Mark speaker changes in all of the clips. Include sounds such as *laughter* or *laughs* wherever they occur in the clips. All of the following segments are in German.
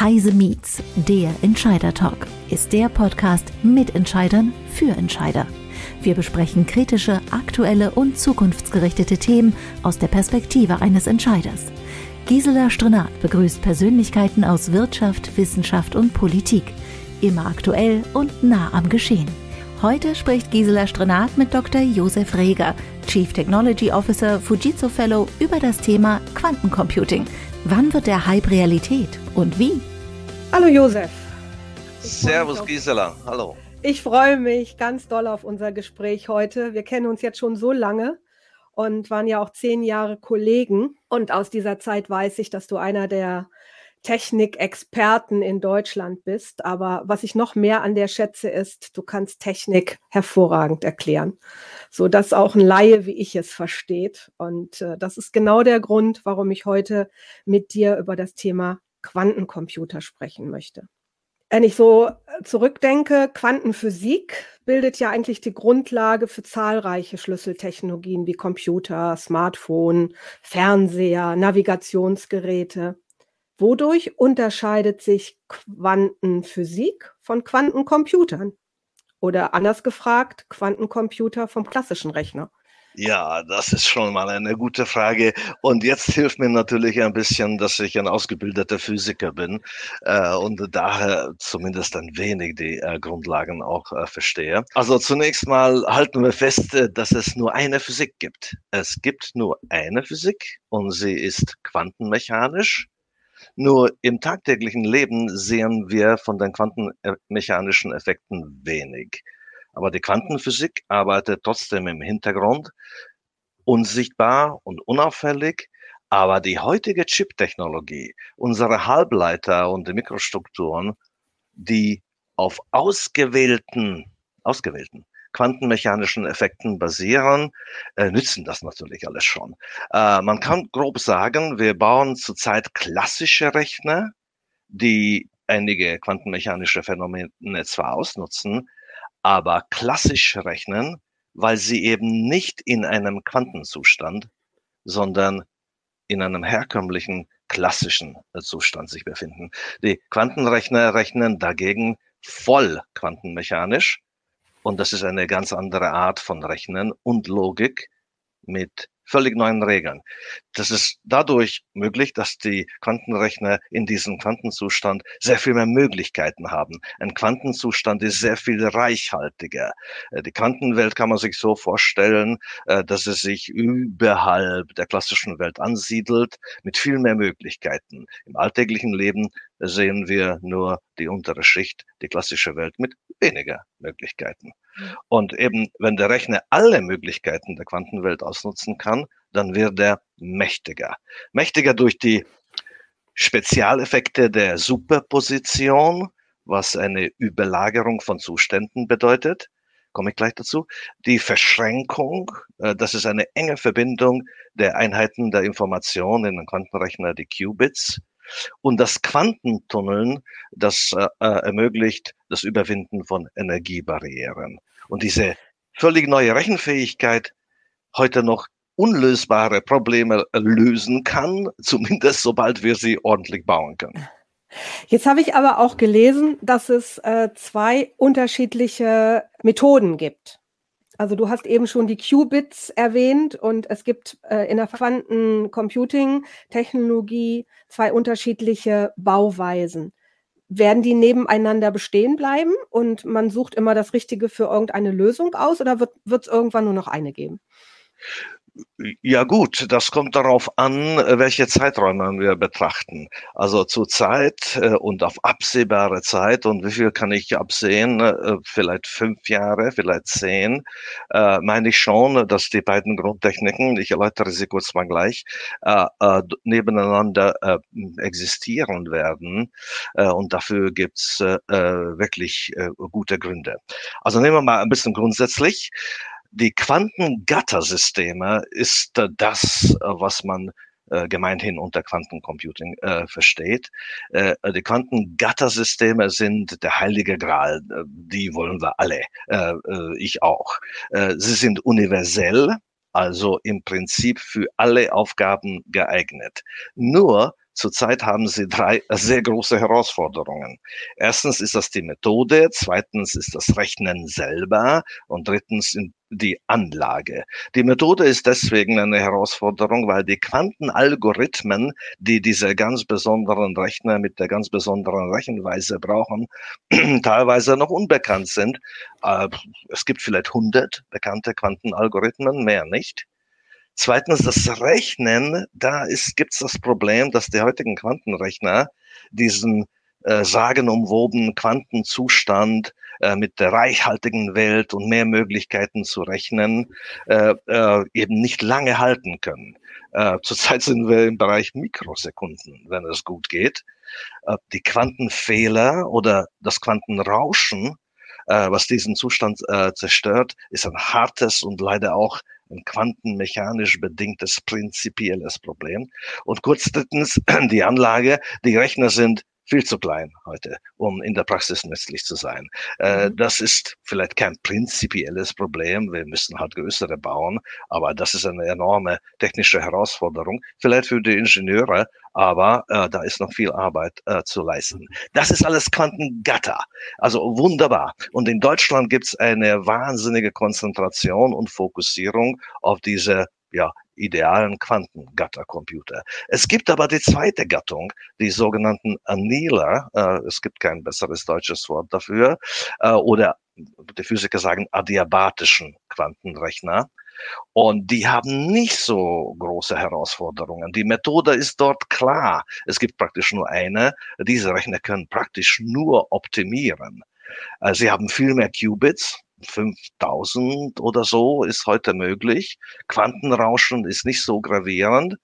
Speaker 1: Heise Meets, der Entscheider Talk, ist der Podcast mit Entscheidern für Entscheider. Wir besprechen kritische, aktuelle und zukunftsgerichtete Themen aus der Perspektive eines Entscheiders. Gisela Strenat begrüßt Persönlichkeiten aus Wirtschaft, Wissenschaft und Politik. Immer aktuell und nah am Geschehen. Heute spricht Gisela Strenat mit Dr. Josef Reger, Chief Technology Officer Fujitsu Fellow, über das Thema Quantencomputing. Wann wird der Hype Realität und wie?
Speaker 2: Hallo Josef.
Speaker 3: Servus Gisela, hallo.
Speaker 2: Ich freue mich ganz doll auf unser Gespräch heute. Wir kennen uns jetzt schon so lange und waren ja auch zehn Jahre Kollegen. Und aus dieser Zeit weiß ich, dass du einer der Technikexperten in Deutschland bist. Aber was ich noch mehr an der schätze, ist, du kannst Technik hervorragend erklären, so dass auch ein Laie wie ich es versteht. Und äh, das ist genau der Grund, warum ich heute mit dir über das Thema Quantencomputer sprechen möchte. Wenn ich so äh, zurückdenke, Quantenphysik bildet ja eigentlich die Grundlage für zahlreiche Schlüsseltechnologien wie Computer, Smartphone, Fernseher, Navigationsgeräte. Wodurch unterscheidet sich Quantenphysik von Quantencomputern? Oder anders gefragt, Quantencomputer vom klassischen Rechner?
Speaker 3: Ja, das ist schon mal eine gute Frage. Und jetzt hilft mir natürlich ein bisschen, dass ich ein ausgebildeter Physiker bin äh, und daher zumindest ein wenig die äh, Grundlagen auch äh, verstehe. Also zunächst mal halten wir fest, äh, dass es nur eine Physik gibt. Es gibt nur eine Physik und sie ist quantenmechanisch. Nur im tagtäglichen Leben sehen wir von den quantenmechanischen Effekten wenig. Aber die Quantenphysik arbeitet trotzdem im Hintergrund, unsichtbar und unauffällig. Aber die heutige Chip-Technologie, unsere Halbleiter und die Mikrostrukturen, die auf ausgewählten, ausgewählten quantenmechanischen Effekten basieren, äh, nützen das natürlich alles schon. Äh, man kann grob sagen, wir bauen zurzeit klassische Rechner, die einige quantenmechanische Phänomene zwar ausnutzen, aber klassisch rechnen, weil sie eben nicht in einem Quantenzustand, sondern in einem herkömmlichen klassischen Zustand sich befinden. Die Quantenrechner rechnen dagegen voll quantenmechanisch und das ist eine ganz andere Art von Rechnen und Logik mit völlig neuen Regeln. Das ist dadurch möglich, dass die Quantenrechner in diesem Quantenzustand sehr viel mehr Möglichkeiten haben. Ein Quantenzustand ist sehr viel reichhaltiger. Äh, die Quantenwelt kann man sich so vorstellen, äh, dass es sich überhalb der klassischen Welt ansiedelt, mit viel mehr Möglichkeiten. Im alltäglichen Leben sehen wir nur die untere Schicht, die klassische Welt mit weniger Möglichkeiten. Und eben, wenn der Rechner alle Möglichkeiten der Quantenwelt ausnutzen kann, dann wird er mächtiger. Mächtiger durch die Spezialeffekte der Superposition, was eine Überlagerung von Zuständen bedeutet. Komme ich gleich dazu. Die Verschränkung, äh, das ist eine enge Verbindung der Einheiten der Information in den Quantenrechner, die Qubits. Und das Quantentunneln, das äh, äh, ermöglicht das Überwinden von Energiebarrieren. Und diese völlig neue Rechenfähigkeit heute noch unlösbare Probleme lösen kann, *laughs* zumindest sobald wir sie ordentlich bauen können.
Speaker 2: Jetzt habe ich aber auch gelesen, dass es äh, zwei unterschiedliche Methoden gibt. Also du hast eben schon die Qubits erwähnt und es gibt äh, in der Quantencomputing-Technologie zwei unterschiedliche Bauweisen. Werden die nebeneinander bestehen bleiben und man sucht immer das Richtige für irgendeine Lösung aus oder wird es irgendwann nur noch eine geben?
Speaker 3: Ja gut, das kommt darauf an, welche Zeiträume wir betrachten. Also zur Zeit äh, und auf absehbare Zeit und wie viel kann ich absehen, äh, vielleicht fünf Jahre, vielleicht zehn, äh, meine ich schon, dass die beiden Grundtechniken, ich erläutere sie kurz mal gleich, nebeneinander existieren werden und dafür gibt's wirklich gute Gründe. Also nehmen wir mal ein bisschen grundsätzlich. Die Quantengattersysteme ist äh, das, äh, was man äh, gemeinhin unter Quantencomputing äh, versteht. Äh, die Quantengattersysteme sind der heilige Gral. Die wollen wir alle, äh, ich auch. Äh, sie sind universell, also im Prinzip für alle Aufgaben geeignet. Nur zurzeit haben sie drei sehr große Herausforderungen. Erstens ist das die Methode, zweitens ist das Rechnen selber und drittens die Anlage. Die Methode ist deswegen eine Herausforderung, weil die Quantenalgorithmen, die diese ganz besonderen Rechner mit der ganz besonderen Rechenweise brauchen, *clears throat* teilweise noch unbekannt sind. Äh, es gibt vielleicht 100 bekannte Quantenalgorithmen, mehr nicht. Zweitens das Rechnen, da gibt es das Problem, dass die heutigen Quantenrechner diesen äh, sagenumwobenen Quantenzustand äh, mit der reichhaltigen Welt und mehr Möglichkeiten zu rechnen, äh, äh, eben nicht lange halten können. Äh, *laughs* zurzeit sind wir im Bereich Mikrosekunden, wenn es gut geht. Äh, die Quantenfehler oder das Quantenrauschen, was diesen Zustand zerstört, ist ein hartes und leider auch ein quantenmechanisch bedingtes prinzipielles Problem. Und kurz drittens *clears throat* die Anlage. Die Rechner sind viel zu klein heute, um in der Praxis nützlich zu sein. Äh, mhm. das ist vielleicht kein prinzipielles Problem. Wir müssen halt größere bauen, aber das ist eine enorme technische Herausforderung, vielleicht für die Ingenieure, aber äh, da ist noch viel Arbeit äh, zu leisten. Das ist alles Quantengatter. Also wunderbar. Und in Deutschland gibt es eine wahnsinnige Konzentration und Fokussierung auf diese ja, idealen Quantengattercomputer. Es gibt aber die zweite Gattung, die sogenannten Annealer. Äh, es gibt kein besseres deutsches Wort dafür. Äh, oder die Physiker sagen adiabatischen Quantenrechner. Und die haben nicht so große Herausforderungen. Die Methode ist dort klar. Es gibt praktisch nur eine. Diese Rechner können praktisch nur optimieren. Äh, sie haben viel mehr Qubits, 5000 oder so ist heute möglich. Quantenrauschen ist nicht so gravierend.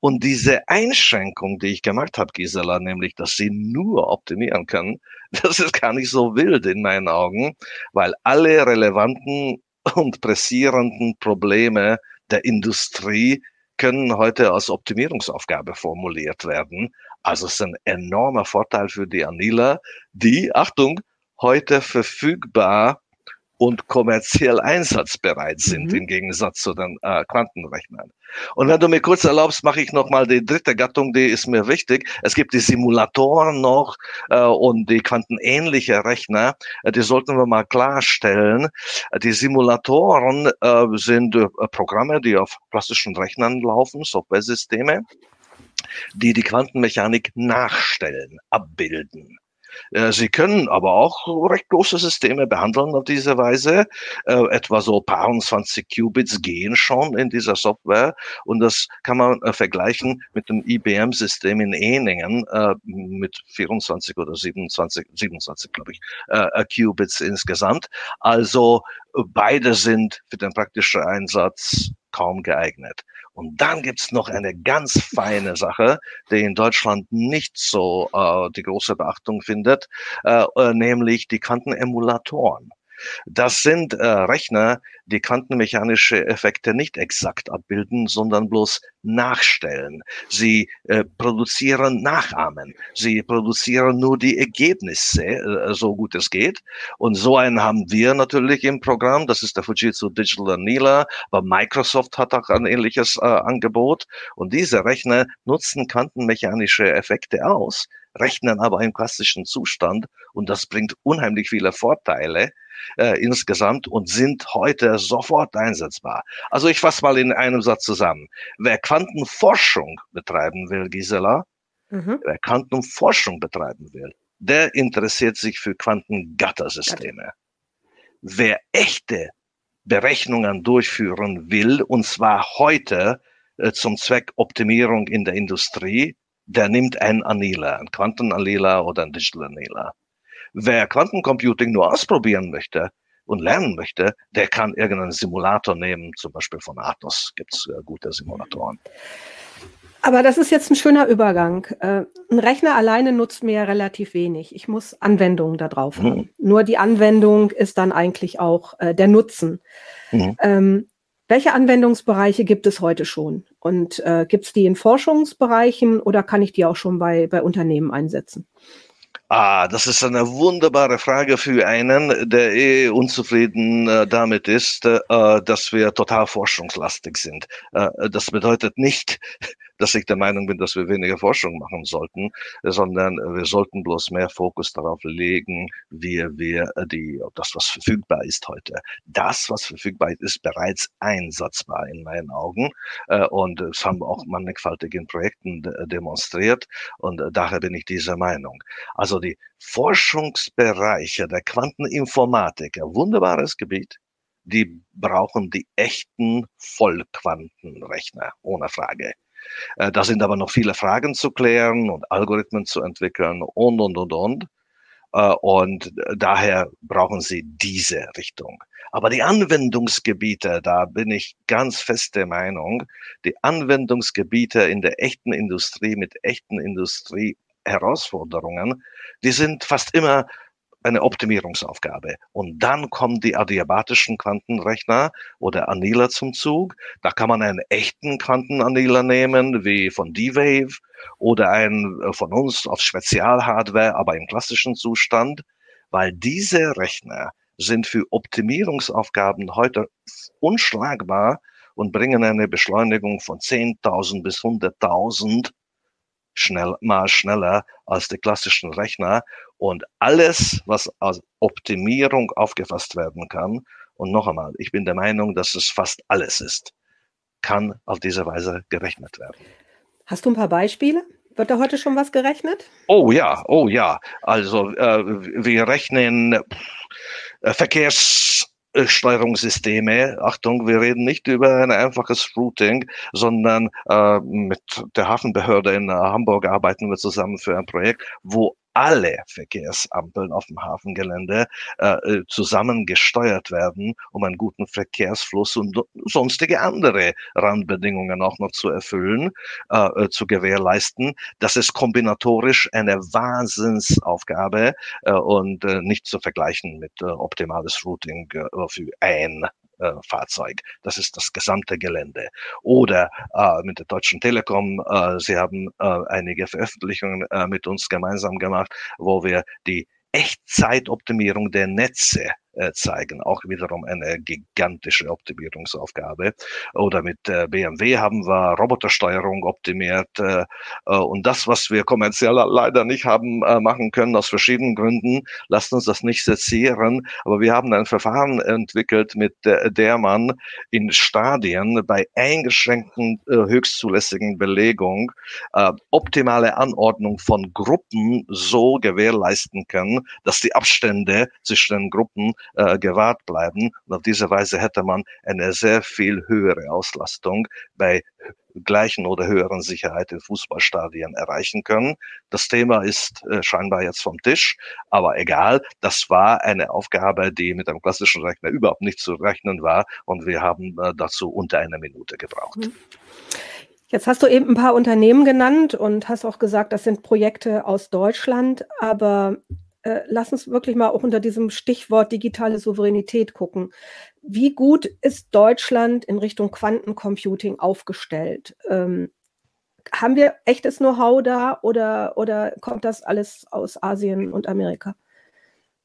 Speaker 3: Und diese Einschränkung, die ich gemacht habe, Gisela, nämlich, dass sie nur optimieren können, *laughs* das ist gar nicht so wild in meinen Augen, weil alle relevanten und pressierenden Probleme der Industrie können heute als Optimierungsaufgabe formuliert werden. Also es ist ein enormer Vorteil für die Anila, die, Achtung, heute verfügbar und kommerziell einsatzbereit sind, mhm. im Gegensatz zu den äh, Quantenrechnern. Und wenn du mir kurz erlaubst, mache ich noch mal die dritte Gattung, die ist mir wichtig. Es gibt die Simulatoren noch äh, und die quantenähnliche Rechner. Äh, die sollten wir mal klarstellen. Äh, die Simulatoren äh, sind äh, Programme, die auf plastischen Rechnern laufen, Softwaresysteme, die die Quantenmechanik nachstellen, abbilden. Äh, sie können aber auch recht große Systeme behandeln auf diese Weise. Äh, etwa so paar 20 Qubits gehen schon in dieser Software und das kann man äh, vergleichen mit dem IBM-System in Eningen mit 24 oder 27, 27 glaube ich, Qubits insgesamt. Also beide sind für den praktischen Einsatz kaum geeignet. Und dann gibt's noch eine ganz feine Sache, die in Deutschland nicht so äh, die große Beachtung findet, äh, äh nämlich die Quantenemulatoren. Das sind äh, Rechner, die quantenmechanische Effekte nicht exakt abbilden, sondern bloß nachstellen. Sie äh, produzieren Nachahmen. Sie produzieren nur die Ergebnisse, äh, so gut es geht. Und so einen haben wir natürlich im Programm. Das ist der Fujitsu Digital Annealer. Aber Microsoft hat auch ein ähnliches äh, Angebot. Und diese Rechner nutzen quantenmechanische Effekte aus, rechnen aber im klassischen Zustand. Und das bringt unheimlich viele Vorteile äh, insgesamt und sind heute sofort einsetzbar. Also ich fasse mal in einem Satz zusammen. Wer Quantenforschung betreiben will, Gisela, mhm. wer Quantenforschung betreiben will, der interessiert sich für Quantengattersysteme. Wer echte Berechnungen durchführen will, und zwar heute äh, zum Zweck Optimierung in der Industrie, der nimmt einen Annealer, einen Quantenannealer oder einen Digital Annealer. Wer Quantencomputing nur ausprobieren möchte und lernen möchte, der kann irgendeinen Simulator nehmen, zum Beispiel von Atos gibt es äh, gute Simulatoren.
Speaker 2: Aber das ist jetzt ein schöner Übergang. Äh, ein Rechner alleine nutzt mir ja relativ wenig. Ich muss Anwendungen da drauf haben. Mhm. Nur die Anwendung ist dann eigentlich auch äh, der Nutzen. Mhm. Ähm, welche Anwendungsbereiche gibt es heute schon? Und äh, gibt es die in Forschungsbereichen oder kann ich die auch schon bei, bei Unternehmen einsetzen?
Speaker 3: Ah, das ist eine wunderbare Frage für einen, der eh unzufrieden äh, damit ist, äh, dass wir total forschungslastig sind. Äh, das bedeutet nicht, dass ich der Meinung bin, dass wir weniger Forschung machen sollten, sondern wir sollten bloß mehr Fokus darauf legen, wie wir die, das, was verfügbar ist heute. Das, was verfügbar ist, ist bereits einsatzbar in meinen Augen. Äh, und das haben wir auch mannigfaltigen Projekten demonstriert. Und äh, daher bin ich dieser Meinung. Also die Forschungsbereiche der Quanteninformatik, ein wunderbares Gebiet, die brauchen die echten Vollquantenrechner, ohne Frage. Äh, da sind aber noch viele Fragen zu klären und Algorithmen zu entwickeln und, und, und, und. Äh, und daher brauchen sie diese Richtung. Aber die Anwendungsgebiete, da bin ich ganz fest der Meinung, die Anwendungsgebiete in der echten Industrie mit echten Industrieherausforderungen, die sind fast immer eine Optimierungsaufgabe. Und dann kommen die adiabatischen Quantenrechner oder Annealer zum Zug. Da kann man einen echten Quantenannealer nehmen, wie von D-Wave, oder einen äh, von uns auf Spezialhardware, aber im klassischen Zustand, weil diese Rechner sind für Optimierungsaufgaben heute unschlagbar und bringen eine Beschleunigung von 10.000 bis 100.000 schnell, mal schneller als die klassischen Rechner. Und alles, was als Optimierung aufgefasst werden kann, und noch einmal, ich bin der Meinung, dass es fast alles ist, kann auf diese Weise gerechnet werden.
Speaker 2: Hast du ein paar Beispiele? Wird da heute schon was gerechnet?
Speaker 3: Oh ja, oh ja. Also äh, wir rechnen äh, Verkehrs Steuerungssysteme. Achtung, wir reden nicht über ein einfaches Routing, sondern äh, mit der Hafenbehörde in Hamburg arbeiten wir zusammen für ein Projekt, wo alle Verkehrsampeln auf dem Hafengelände äh, äh, zusammen gesteuert werden, um einen guten Verkehrsfluss und sonstige andere Randbedingungen auch noch zu erfüllen, äh, äh, zu gewährleisten. Das ist kombinatorisch eine Wahnsinnsaufgabe äh, und äh, nicht zu vergleichen mit äh, optimales Routing äh, für ein äh, Fahrzeug. Das ist das gesamte Gelände. Oder äh, mit der Deutschen Telekom, äh, sie haben äh, einige Veröffentlichungen äh, mit uns gemeinsam gemacht, wo wir die Echtzeitoptimierung der Netze zeigen. Auch wiederum eine gigantische Optimierungsaufgabe. Oder mit äh, BMW haben wir Robotersteuerung optimiert. Äh, äh, und das, was wir kommerziell leider nicht haben äh, machen können, aus verschiedenen Gründen, lasst uns das nicht sezieren. Aber wir haben ein Verfahren entwickelt, mit der, man in Stadien bei eingeschränkten äh, höchstzulässigen Belegung äh, optimale Anordnung von Gruppen so gewährleisten kann, dass die Abstände zwischen den Gruppen äh, gewahrt bleiben. Und auf diese Weise hätte man eine sehr viel höhere Auslastung bei gleichen oder höheren Sicherheit in Fußballstadien erreichen können. Das Thema ist äh, scheinbar jetzt vom Tisch, aber egal, das war eine Aufgabe, die mit einem klassischen Rechner überhaupt nicht zu rechnen war und wir haben äh, dazu unter einer Minute gebraucht. Mhm.
Speaker 2: Jetzt hast du eben ein paar Unternehmen genannt und hast auch gesagt, das sind Projekte aus Deutschland, aber äh, lass uns wirklich mal auch unter diesem Stichwort digitale Souveränität gucken. Wie gut ist Deutschland in Richtung Quantencomputing aufgestellt? Ähm, haben wir echtes Know-how da oder, oder kommt das alles aus Asien und Amerika?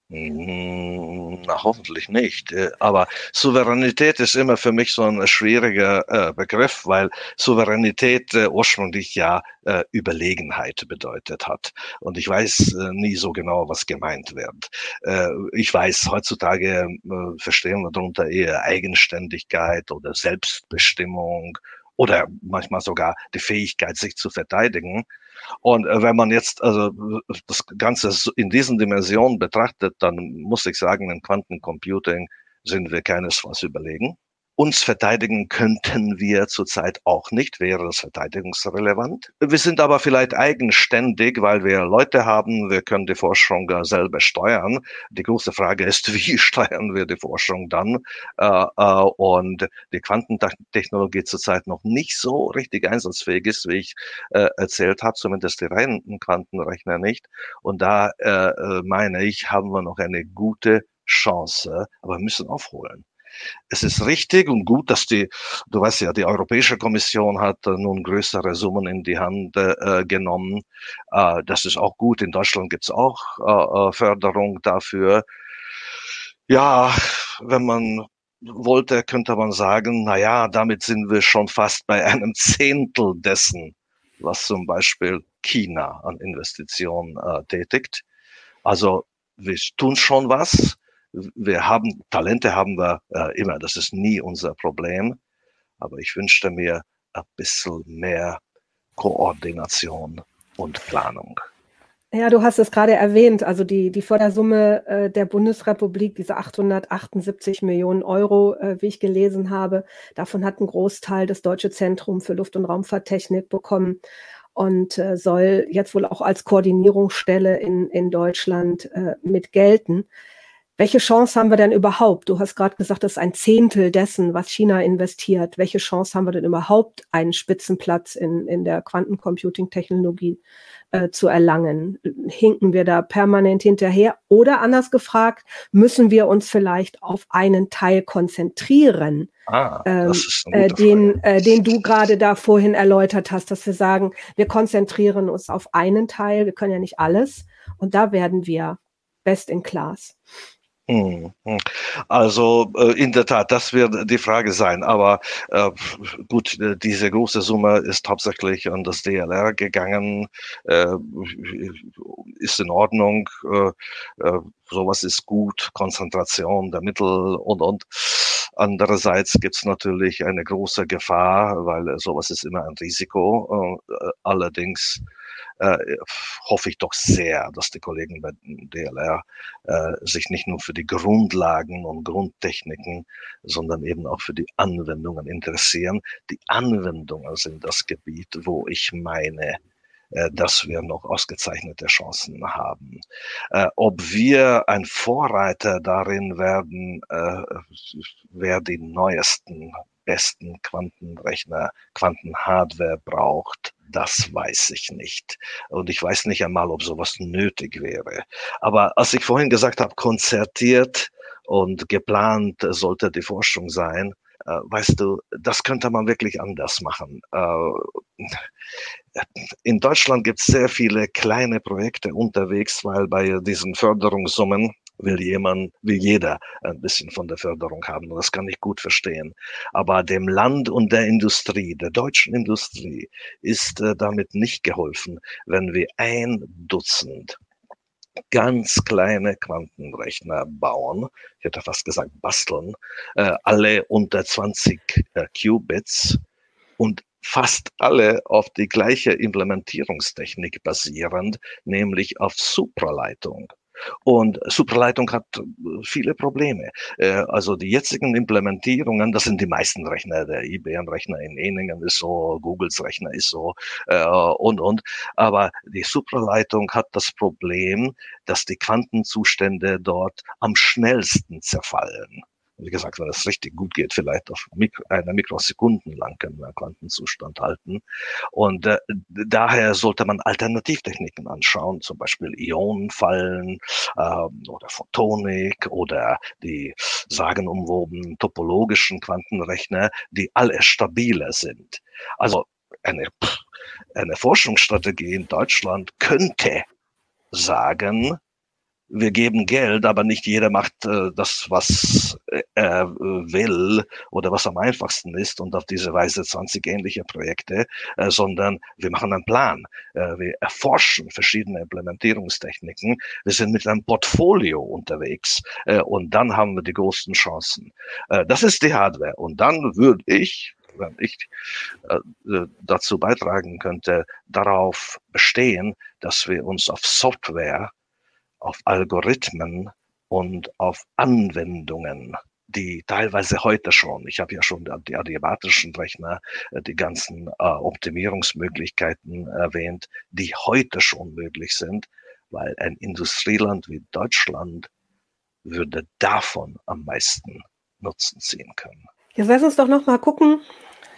Speaker 3: Hm, na, hoffentlich nicht. Äh, aber Souveränität ist immer für mich so ein schwieriger äh, Begriff, weil Souveränität äh, ursprünglich ja äh, Überlegenheit bedeutet hat. Und ich weiß äh, nie so genau, was gemeint wird. Äh, ich weiß, heutzutage verstehen wir darunter eher Eigenständigkeit oder Selbstbestimmung oder manchmal sogar die Fähigkeit, sich zu verteidigen. Und äh, wenn man jetzt also das Ganze in diesen Dimensionen betrachtet, dann muss ich sagen, in Quantencomputing sind wir keinesfalls überlegen. Uns verteidigen könnten wir zurzeit auch nicht, wäre das verteidigungsrelevant. Wir sind aber vielleicht eigenständig, weil wir Leute haben, wir können die Forschung selber steuern. Die große Frage ist, *laughs* wie steuern wir die Forschung dann? Äh, äh, und die Quantentechnologie zurzeit noch nicht so richtig einsatzfähig ist, wie ich äh, erzählt habe, zumindest die reinen Quantenrechner nicht. Und da meine ich, haben wir noch eine gute Chance, aber müssen aufholen. Es ist richtig und gut, dass die, du weißt ja, die Europäische Kommission hat äh, nun größere Summen in die Hand äh, genommen. Äh, das ist auch gut. In Deutschland gibt es auch äh, äh, Förderung dafür. Ja, wenn man wollte, könnte man sagen, na ja, damit sind wir schon fast bei einem Zehntel dessen, was zum Beispiel China an Investitionen äh, tätigt. Also wir tun schon was. Wir haben Talente haben wir äh, immer. Das ist nie unser Problem. Aber ich wünschte mir ein bisschen mehr Koordination und Planung.
Speaker 2: Ja, du hast es gerade erwähnt, also die, die Fördersumme äh, der Bundesrepublik, diese 878 Millionen Euro, äh, wie ich gelesen habe, davon hat ein Großteil das Deutsche Zentrum für Luft- und Raumfahrttechnik bekommen und äh, soll jetzt wohl auch als Koordinierungsstelle in, in Deutschland äh, mit gelten. Welche Chance haben wir denn überhaupt? Du hast gerade gesagt, das ist ein Zehntel dessen, was China investiert. Welche Chance haben wir denn überhaupt, einen Spitzenplatz in, in der Quantencomputing-Technologie äh, zu erlangen? Hinken wir da permanent hinterher? Oder anders gefragt, müssen wir uns vielleicht auf einen Teil konzentrieren, ah, ähm, äh, den, äh, den du gerade da vorhin erläutert hast, dass wir sagen, wir konzentrieren uns auf einen Teil, wir können ja nicht alles. Und da werden wir best in class.
Speaker 3: Hm, hm. Also äh, in der Tat, das wird die Frage sein. Aber äh, gut, äh, diese große Summe ist hauptsächlich an das DLR gegangen, äh, ist in Ordnung. Äh, äh, sowas ist gut, Konzentration der Mittel und und. Andererseits gibt es natürlich eine große Gefahr, weil sowas ist immer ein Risiko. allerdings äh, hoffe ich doch sehr, dass die Kollegen bei DLR äh, sich nicht nur für die Grundlagen und Grundtechniken, sondern eben auch für die Anwendungen interessieren. Die Anwendungen sind das Gebiet, wo ich meine, äh, dass wir noch ausgezeichnete Chancen haben. Äh, ob wir ein Vorreiter darin werden, äh, wer die neuesten, besten Quantenrechner, Quantenhardware braucht, das weiß ich nicht. Und ich weiß nicht einmal, ob sowas nötig wäre. Aber als ich vorhin gesagt habe, konzertiert und geplant sollte die Forschung sein, äh, weißt du, das könnte man wirklich anders machen. Äh, in Deutschland gibt es sehr viele kleine Projekte unterwegs, weil bei diesen Förderungssummen will jemand, will jeder ein bisschen von der Förderung haben. Und das kann ich gut verstehen. Aber dem Land und der Industrie, der deutschen Industrie, ist äh, damit nicht geholfen, wenn wir ein Dutzend ganz kleine Quantenrechner bauen, ich hätte fast gesagt basteln, äh, alle unter 20 äh, Qubits und fast alle auf die gleiche Implementierungstechnik basierend, nämlich auf Supraleitung. Und Supraleitung hat äh, viele Probleme. Äh, also die jetzigen Implementierungen, das sind die meisten Rechner, der IBM-Rechner in Eningen ist so, Googles Rechner ist so äh, und, und. Aber die Supraleitung hat das Problem, dass die Quantenzustände dort am schnellsten zerfallen wie gesagt, wenn es richtig gut geht, vielleicht auf Mikro, einer Mikrosekunden lang können wir Quantenzustand halten. Und äh, daher sollte man Alternativtechniken anschauen, zum Beispiel Ionenfallen äh, oder Photonik oder die sagenumwobenen topologischen Quantenrechner, die alle stabiler sind. Also eine, eine Forschungsstrategie in Deutschland könnte sagen, wir geben Geld, aber nicht jeder macht äh, das, was er will oder was am einfachsten ist und auf diese Weise 20 ähnliche Projekte, äh, sondern wir machen einen Plan. Äh, wir erforschen verschiedene Implementierungstechniken. Wir sind mit einem Portfolio unterwegs äh, und dann haben wir die großen Chancen. Äh, das ist die Hardware. Und dann würde ich, wenn ich äh, dazu beitragen könnte, darauf bestehen, dass wir uns auf Software auf Algorithmen und auf Anwendungen, die teilweise heute schon, ich habe ja schon die adiabatischen Rechner, äh, die ganzen äh, Optimierungsmöglichkeiten erwähnt, die heute schon möglich sind, weil ein Industrieland wie Deutschland würde davon am meisten Nutzen ziehen können.
Speaker 2: Jetzt lass uns doch noch mal gucken,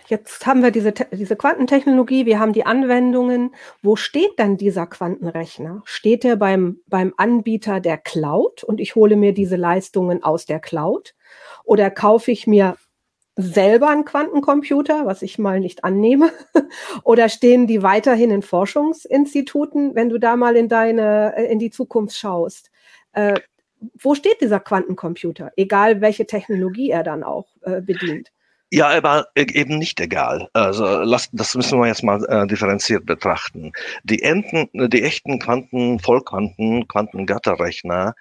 Speaker 2: Jetzt haben wir diese, diese Quantentechnologie, wir haben die Anwendungen. Wo steht dann dieser Quantenrechner? Steht er beim, beim Anbieter der Cloud und ich hole mir diese Leistungen aus der Cloud? Oder kaufe ich mir selber einen Quantencomputer, was ich mal nicht annehme? *laughs* Oder stehen die weiterhin in Forschungsinstituten, wenn du da mal in deine, in die Zukunft schaust? Äh, wo steht dieser Quantencomputer? Egal welche Technologie er dann auch äh, bedient.
Speaker 3: Ja, aber e-, eben nicht egal. Also lass, das müssen wir jetzt mal äh, differenziert betrachten. Die Enten, die echten Quanten, Vollquanten, Quantengatterrechner,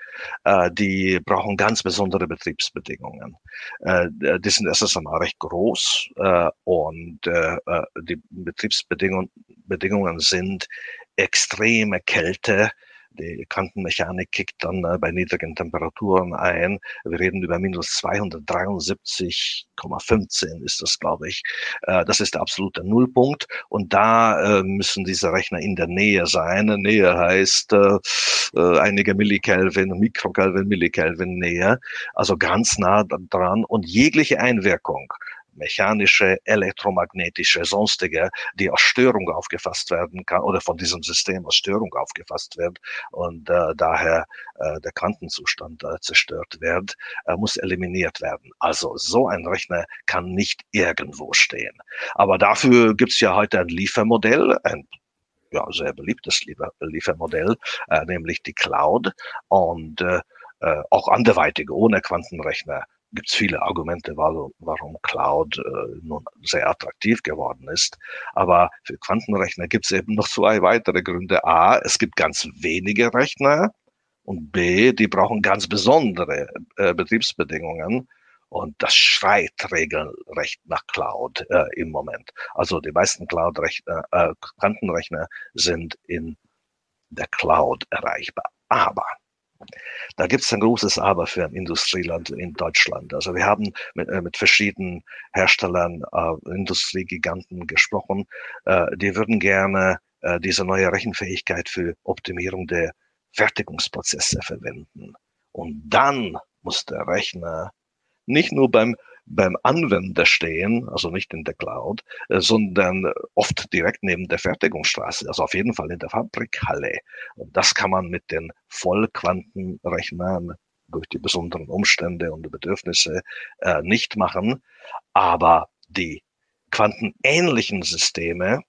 Speaker 3: äh, die brauchen ganz besondere Betriebsbedingungen. Äh, die sind erstens einmal recht groß äh, und äh, äh die Betriebsbedingungen Bedingungen sind extreme Kälte, die Quantenmechanik kickt dann äh, bei niedrigen Temperaturen ein. Wir reden über minus 273,15 ist das, glaube ich. Äh, das ist der absolute Nullpunkt. Und da äh, müssen diese Rechner in der Nähe sein. Nähe heißt einige Millikelvin, Mikrokelvin, Millikelvin Nähe. Also ganz nah dran. Und jegliche Einwirkung mechanische, elektromagnetische, sonstige, die als Störung aufgefasst werden kann oder von diesem System als Störung aufgefasst wird und äh, daher äh, der Quantenzustand äh, zerstört wird, äh, muss eliminiert werden. Also so ein Rechner kann nicht irgendwo stehen. Aber dafür gibt es ja heute ein Liefermodell, ein ja, sehr beliebtes Liefermodell, äh, nämlich die Cloud und äh, äh auch anderweitig ohne Quantenrechner gibt es viele Argumente, warum, Cloud äh, nun sehr attraktiv geworden ist. Aber für Quantenrechner gibt es eben noch zwei weitere Gründe. A, es gibt ganz wenige Rechner und B, die brauchen ganz besondere äh, Betriebsbedingungen. Und das schreit regelrecht nach Cloud äh, im Moment. Also die meisten Cloud-Rechner, äh, Quantenrechner sind in der Cloud erreichbar. Aber da gibt es ein großes Aber für ein Industrieland in Deutschland. Also wir haben mit, äh, mit verschiedenen Herstellern, äh, Industriegiganten gesprochen. Äh, die würden gerne äh, diese neue Rechenfähigkeit für Optimierung der Fertigungsprozesse verwenden. Und dann muss der Rechner nicht nur beim beim Anwender stehen, also nicht in der Cloud, äh, sondern oft direkt neben der Fertigungsstraße, also auf jeden Fall in der Fabrikhalle. Und das kann man mit den Vollquantenrechnern durch die besonderen Umstände und Bedürfnisse äh, nicht machen. Aber die quantenähnlichen Systeme,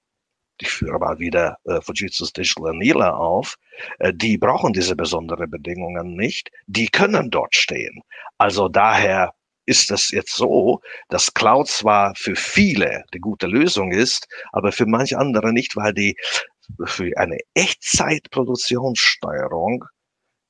Speaker 3: ich führe mal wieder äh, Fujitsu's Digital Anila auf, äh, die brauchen diese besonderen Bedingungen nicht, die können dort stehen. Also daher ist das jetzt so, dass Cloud zwar für viele die gute Lösung ist, aber für manche andere nicht, weil die für eine Echtzeitproduktionssteuerung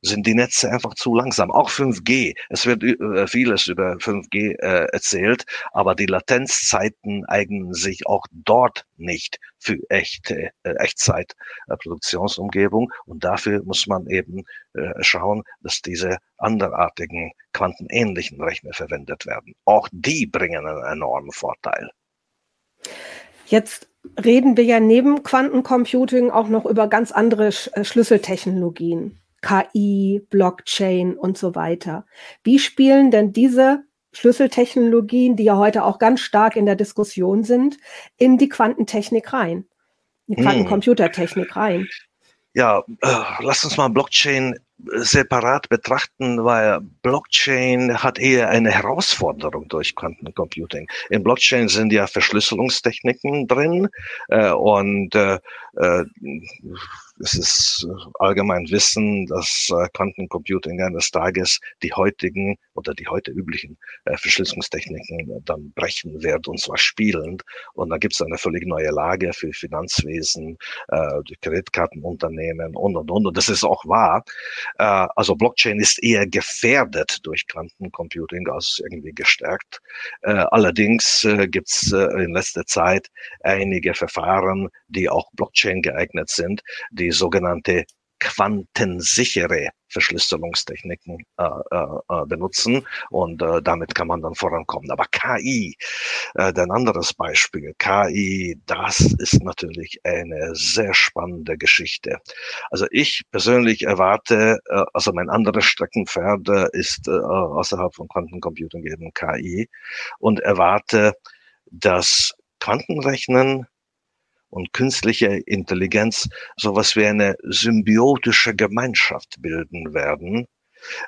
Speaker 3: sind die Netze einfach zu langsam. Auch 5G. Es wird äh, vieles über 5G äh, erzählt, aber die Latenzzeiten eignen sich auch dort nicht für echte äh, Echtzeitproduktionsumgebung. Und dafür muss man eben äh, schauen, dass diese anderartigen quantenähnlichen Rechner verwendet werden. Auch die bringen einen enormen Vorteil.
Speaker 2: Jetzt reden wir ja neben Quantencomputing auch noch über ganz andere Sch äh, Schlüsseltechnologien. KI, Blockchain und so weiter. Wie spielen denn diese Schlüsseltechnologien, die ja heute auch ganz stark in der Diskussion sind, in die Quantentechnik rein, die hm. Quantencomputertechnik rein?
Speaker 3: Ja, äh, lass uns mal Blockchain separat betrachten, weil Blockchain hat eher eine Herausforderung durch Quantencomputing. In Blockchain sind ja Verschlüsselungstechniken drin äh, und äh, äh es ist allgemein Wissen, dass äh, Quantencomputing eines Tages die heutigen oder die heute üblichen äh, Verschlüsselungstechniken dann brechen wird und zwar spielend. Und dann gibt es eine völlig neue Lage für Finanzwesen, äh, die Kreditkartenunternehmen und und und. Und das ist auch wahr. Äh, also Blockchain ist eher gefährdet durch Quantencomputing als irgendwie gestärkt. Äh, allerdings äh, gibt es äh, in letzter Zeit einige Verfahren, die auch Blockchain geeignet sind, die sogenannte quantensichere Verschlüsselungstechniken äh, äh, äh, benutzen und äh, damit kann man dann vorankommen. Aber KI, äh, ein anderes Beispiel, KI, das ist natürlich eine sehr spannende Geschichte. Also ich persönlich erwarte, äh, also mein anderes Streckenpferd äh, ist äh, außerhalb von Quantencomputing eben KI und erwarte, dass Quantenrechnen und künstliche Intelligenz sowas wie eine symbiotische Gemeinschaft bilden werden.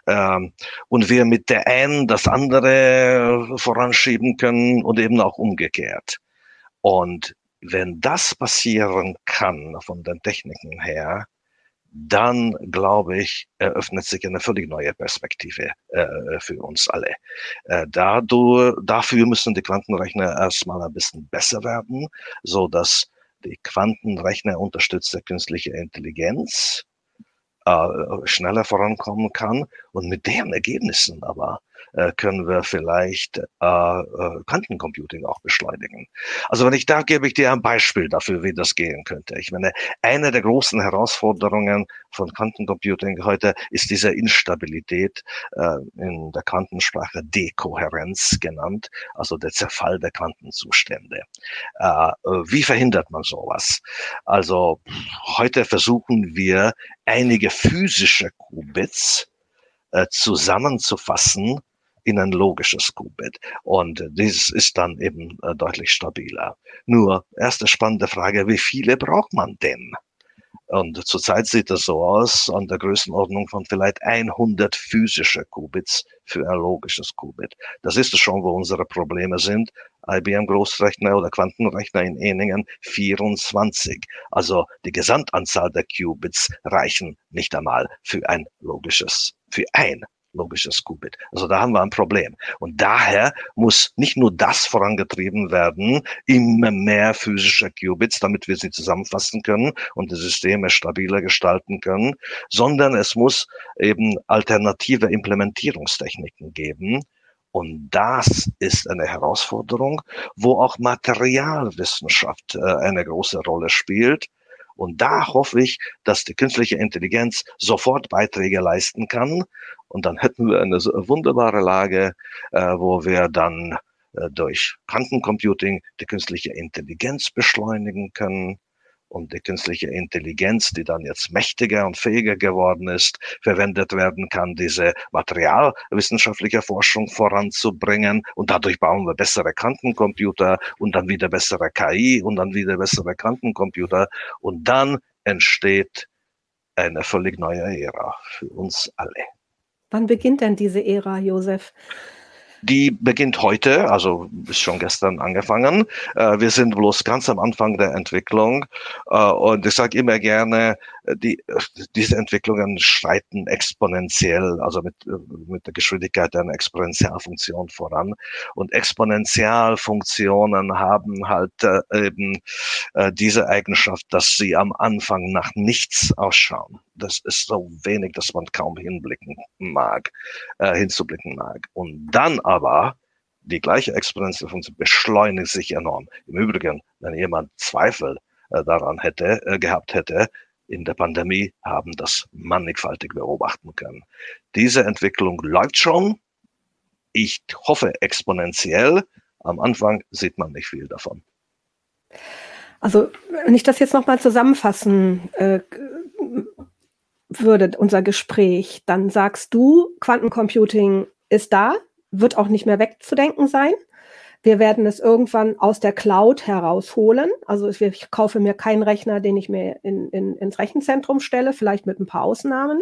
Speaker 3: Ähm, und wir mit der einen das andere voranschieben können und eben auch umgekehrt. Und wenn das passieren kann von den Techniken her, dann glaube ich, eröffnet sich eine völlig neue Perspektive äh, für uns alle. Äh, dadurch, dafür müssen die Quantenrechner erstmal ein bisschen besser werden, so dass die Quantenrechner unterstützte künstliche Intelligenz äh, schneller vorankommen kann und mit deren Ergebnissen aber äh, können wir vielleicht äh, äh, Quantencomputing auch beschleunigen. Also wenn ich da gebe ich dir ein Beispiel dafür, wie das gehen könnte. Ich meine, eine der großen Herausforderungen von Quantencomputing heute ist diese Instabilität äh, in der Quantensprache Dekohärenz genannt, also der Zerfall der Quantenzustände. Äh, wie verhindert man sowas? Also heute versuchen wir einige physische Qubits äh, zusammenzufassen in ein logisches Qubit. Und dieses ist dann eben äh, deutlich stabiler. Nur, erste spannende Frage, wie viele braucht man denn? Und zurzeit sieht es so aus, an der Größenordnung von vielleicht 100 physische Qubits für ein logisches Qubit. Das ist schon, wo unsere Probleme sind. IBM Großrechner oder Quantenrechner in Eningen 24. Also die Gesamtanzahl der Qubits reichen nicht einmal für ein logisches, für ein logisches Qubit. Also da haben wir ein Problem. Und daher muss nicht nur das vorangetrieben werden, immer mehr physische Qubits, damit wir sie zusammenfassen können und die Systeme stabiler gestalten können, sondern es muss eben alternative Implementierungstechniken geben, und das ist eine Herausforderung, wo auch Materialwissenschaft äh, eine große Rolle spielt. Und da hoffe ich, dass die künstliche Intelligenz sofort Beiträge leisten kann. Und dann hätten wir eine wunderbare Lage, äh, wo wir dann äh, durch Quantencomputing die künstliche Intelligenz beschleunigen können und die künstliche Intelligenz, die dann jetzt mächtiger und fähiger geworden ist, verwendet werden kann, diese materialwissenschaftliche Forschung voranzubringen. Und dadurch bauen wir bessere Quantencomputer und dann wieder bessere KI und dann wieder bessere Quantencomputer. Und dann entsteht eine völlig neue Ära für uns alle.
Speaker 2: Wann beginnt denn diese Ära, Josef?
Speaker 3: Die beginnt heute, also ist schon gestern angefangen. Äh, wir sind bloß ganz am Anfang der Entwicklung. Äh, und ich sage immer gerne, die, diese Entwicklungen schreiten exponentiell, also mit, mit der Geschwindigkeit einer Exponentialfunktion voran. Und Exponentialfunktionen haben halt äh, eben äh, diese Eigenschaft, dass sie am Anfang nach nichts ausschauen. Das ist so wenig, dass man kaum hinblicken mag, äh, hinzublicken mag. Und dann aber die gleiche Exponentialfunktion beschleunigt sich enorm. Im Übrigen, wenn jemand Zweifel äh, daran hätte, äh, gehabt hätte, in der Pandemie haben das mannigfaltig beobachten können. Diese Entwicklung läuft schon. Ich hoffe exponentiell. Am Anfang sieht man nicht viel davon.
Speaker 2: Also, wenn ich das jetzt nochmal zusammenfassen äh, würde, unser Gespräch, dann sagst du, Quantencomputing ist da, wird auch nicht mehr wegzudenken sein. Wir werden es irgendwann aus der Cloud herausholen. Also ich kaufe mir keinen Rechner, den ich mir in, in, ins Rechenzentrum stelle, vielleicht mit ein paar Ausnahmen.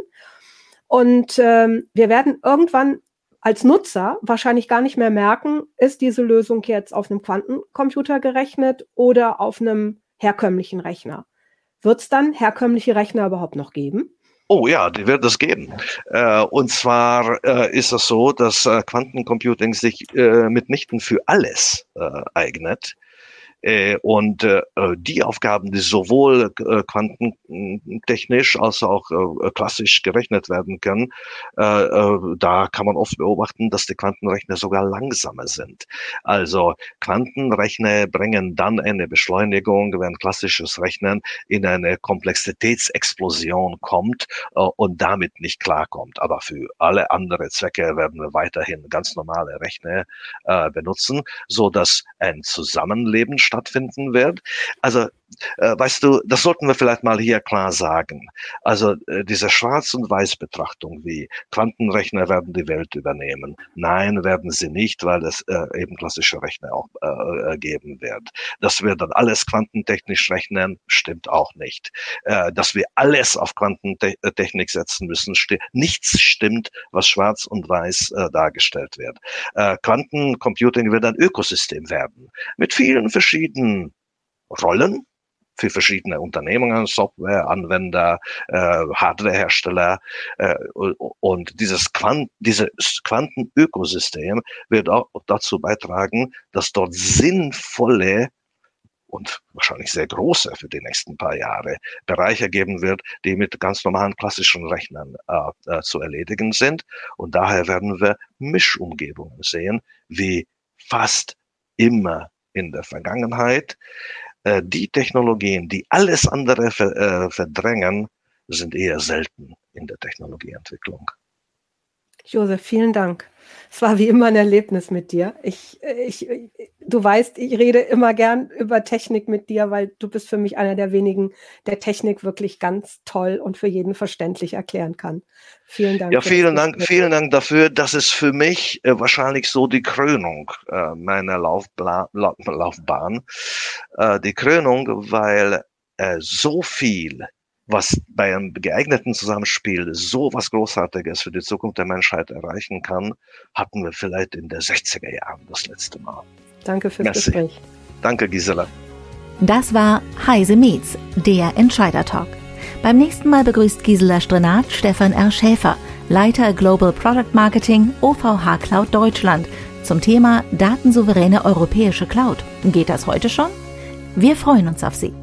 Speaker 2: Und ähm, wir werden irgendwann als Nutzer wahrscheinlich gar nicht mehr merken, ist diese Lösung jetzt auf einem Quantencomputer gerechnet oder auf einem herkömmlichen Rechner. Wird es dann herkömmliche Rechner überhaupt noch geben?
Speaker 3: Oh ja, die wird es geben. Äh, und zwar äh, ist es so, dass äh, Quantencomputing sich äh, mitnichten für alles äh, eignet. Äh, und äh, die Aufgaben, die sowohl äh, quantentechnisch als auch äh, klassisch gerechnet werden können, äh, äh, da kann man oft beobachten, dass die Quantenrechner sogar langsamer sind. Also Quantenrechner bringen dann eine Beschleunigung, wenn klassisches Rechnen in eine Komplexitätsexplosion kommt äh, und damit nicht klarkommt. Aber für alle andere Zwecke werden wir weiterhin ganz normale Rechner äh, benutzen, so dass ein Zusammenleben stattfindet stattfinden wird. Also, äh, weißt du, das sollten wir vielleicht mal hier klar sagen. Also äh, diese Schwarz- und Weiß-Betrachtung wie Quantenrechner werden die Welt übernehmen. Nein, werden sie nicht, weil es äh, eben klassische Rechner auch äh, äh geben wird. Dass wir dann alles quantentechnisch rechnen, stimmt auch nicht. Äh, dass wir alles auf Quantentechnik setzen müssen, sti nichts stimmt, was schwarz und weiß äh, dargestellt wird. Äh, Quantencomputing wird ein Ökosystem werden mit vielen verschiedenen Rollen, für verschiedene Unternehmungen, Software, Anwender, äh, Hardwarehersteller. Äh, und dieses, Quant dieses Quantenökosystem wird auch dazu beitragen, dass dort sinnvolle und wahrscheinlich sehr große für die nächsten paar Jahre Bereiche geben wird, die mit ganz normalen klassischen Rechnern äh, äh, zu erledigen sind. Und daher werden wir Mischumgebungen sehen, wie fast immer in der Vergangenheit. Äh, die Technologien, die alles andere ver, äh, verdrängen, sind eher selten in der Technologieentwicklung.
Speaker 2: Josef, vielen Dank. Es war wie immer ein Erlebnis mit dir. Ich, ich, du weißt, ich rede immer gern über Technik mit dir, weil du bist für mich einer der wenigen, der Technik wirklich ganz toll und für jeden verständlich erklären kann.
Speaker 3: Vielen Dank. Ja, vielen Dank, vielen Dank dafür. Das ist für mich äh, wahrscheinlich so die Krönung äh, meiner Laufbla Laufbahn. Äh, die Krönung, weil äh, so viel was bei einem geeigneten Zusammenspiel so was Großartiges für die Zukunft der Menschheit erreichen kann, hatten wir vielleicht in der 60er Jahren das letzte Mal.
Speaker 2: Danke fürs Merci. Gespräch.
Speaker 3: Danke, Gisela.
Speaker 1: Das war Heise Meets, der Entscheider Talk. Beim nächsten Mal begrüßt Gisela Strenat Stefan R. Schäfer, Leiter Global Product Marketing OVH Cloud Deutschland, zum Thema datensouveräne europäische Cloud. Geht das heute schon? Wir freuen uns auf Sie.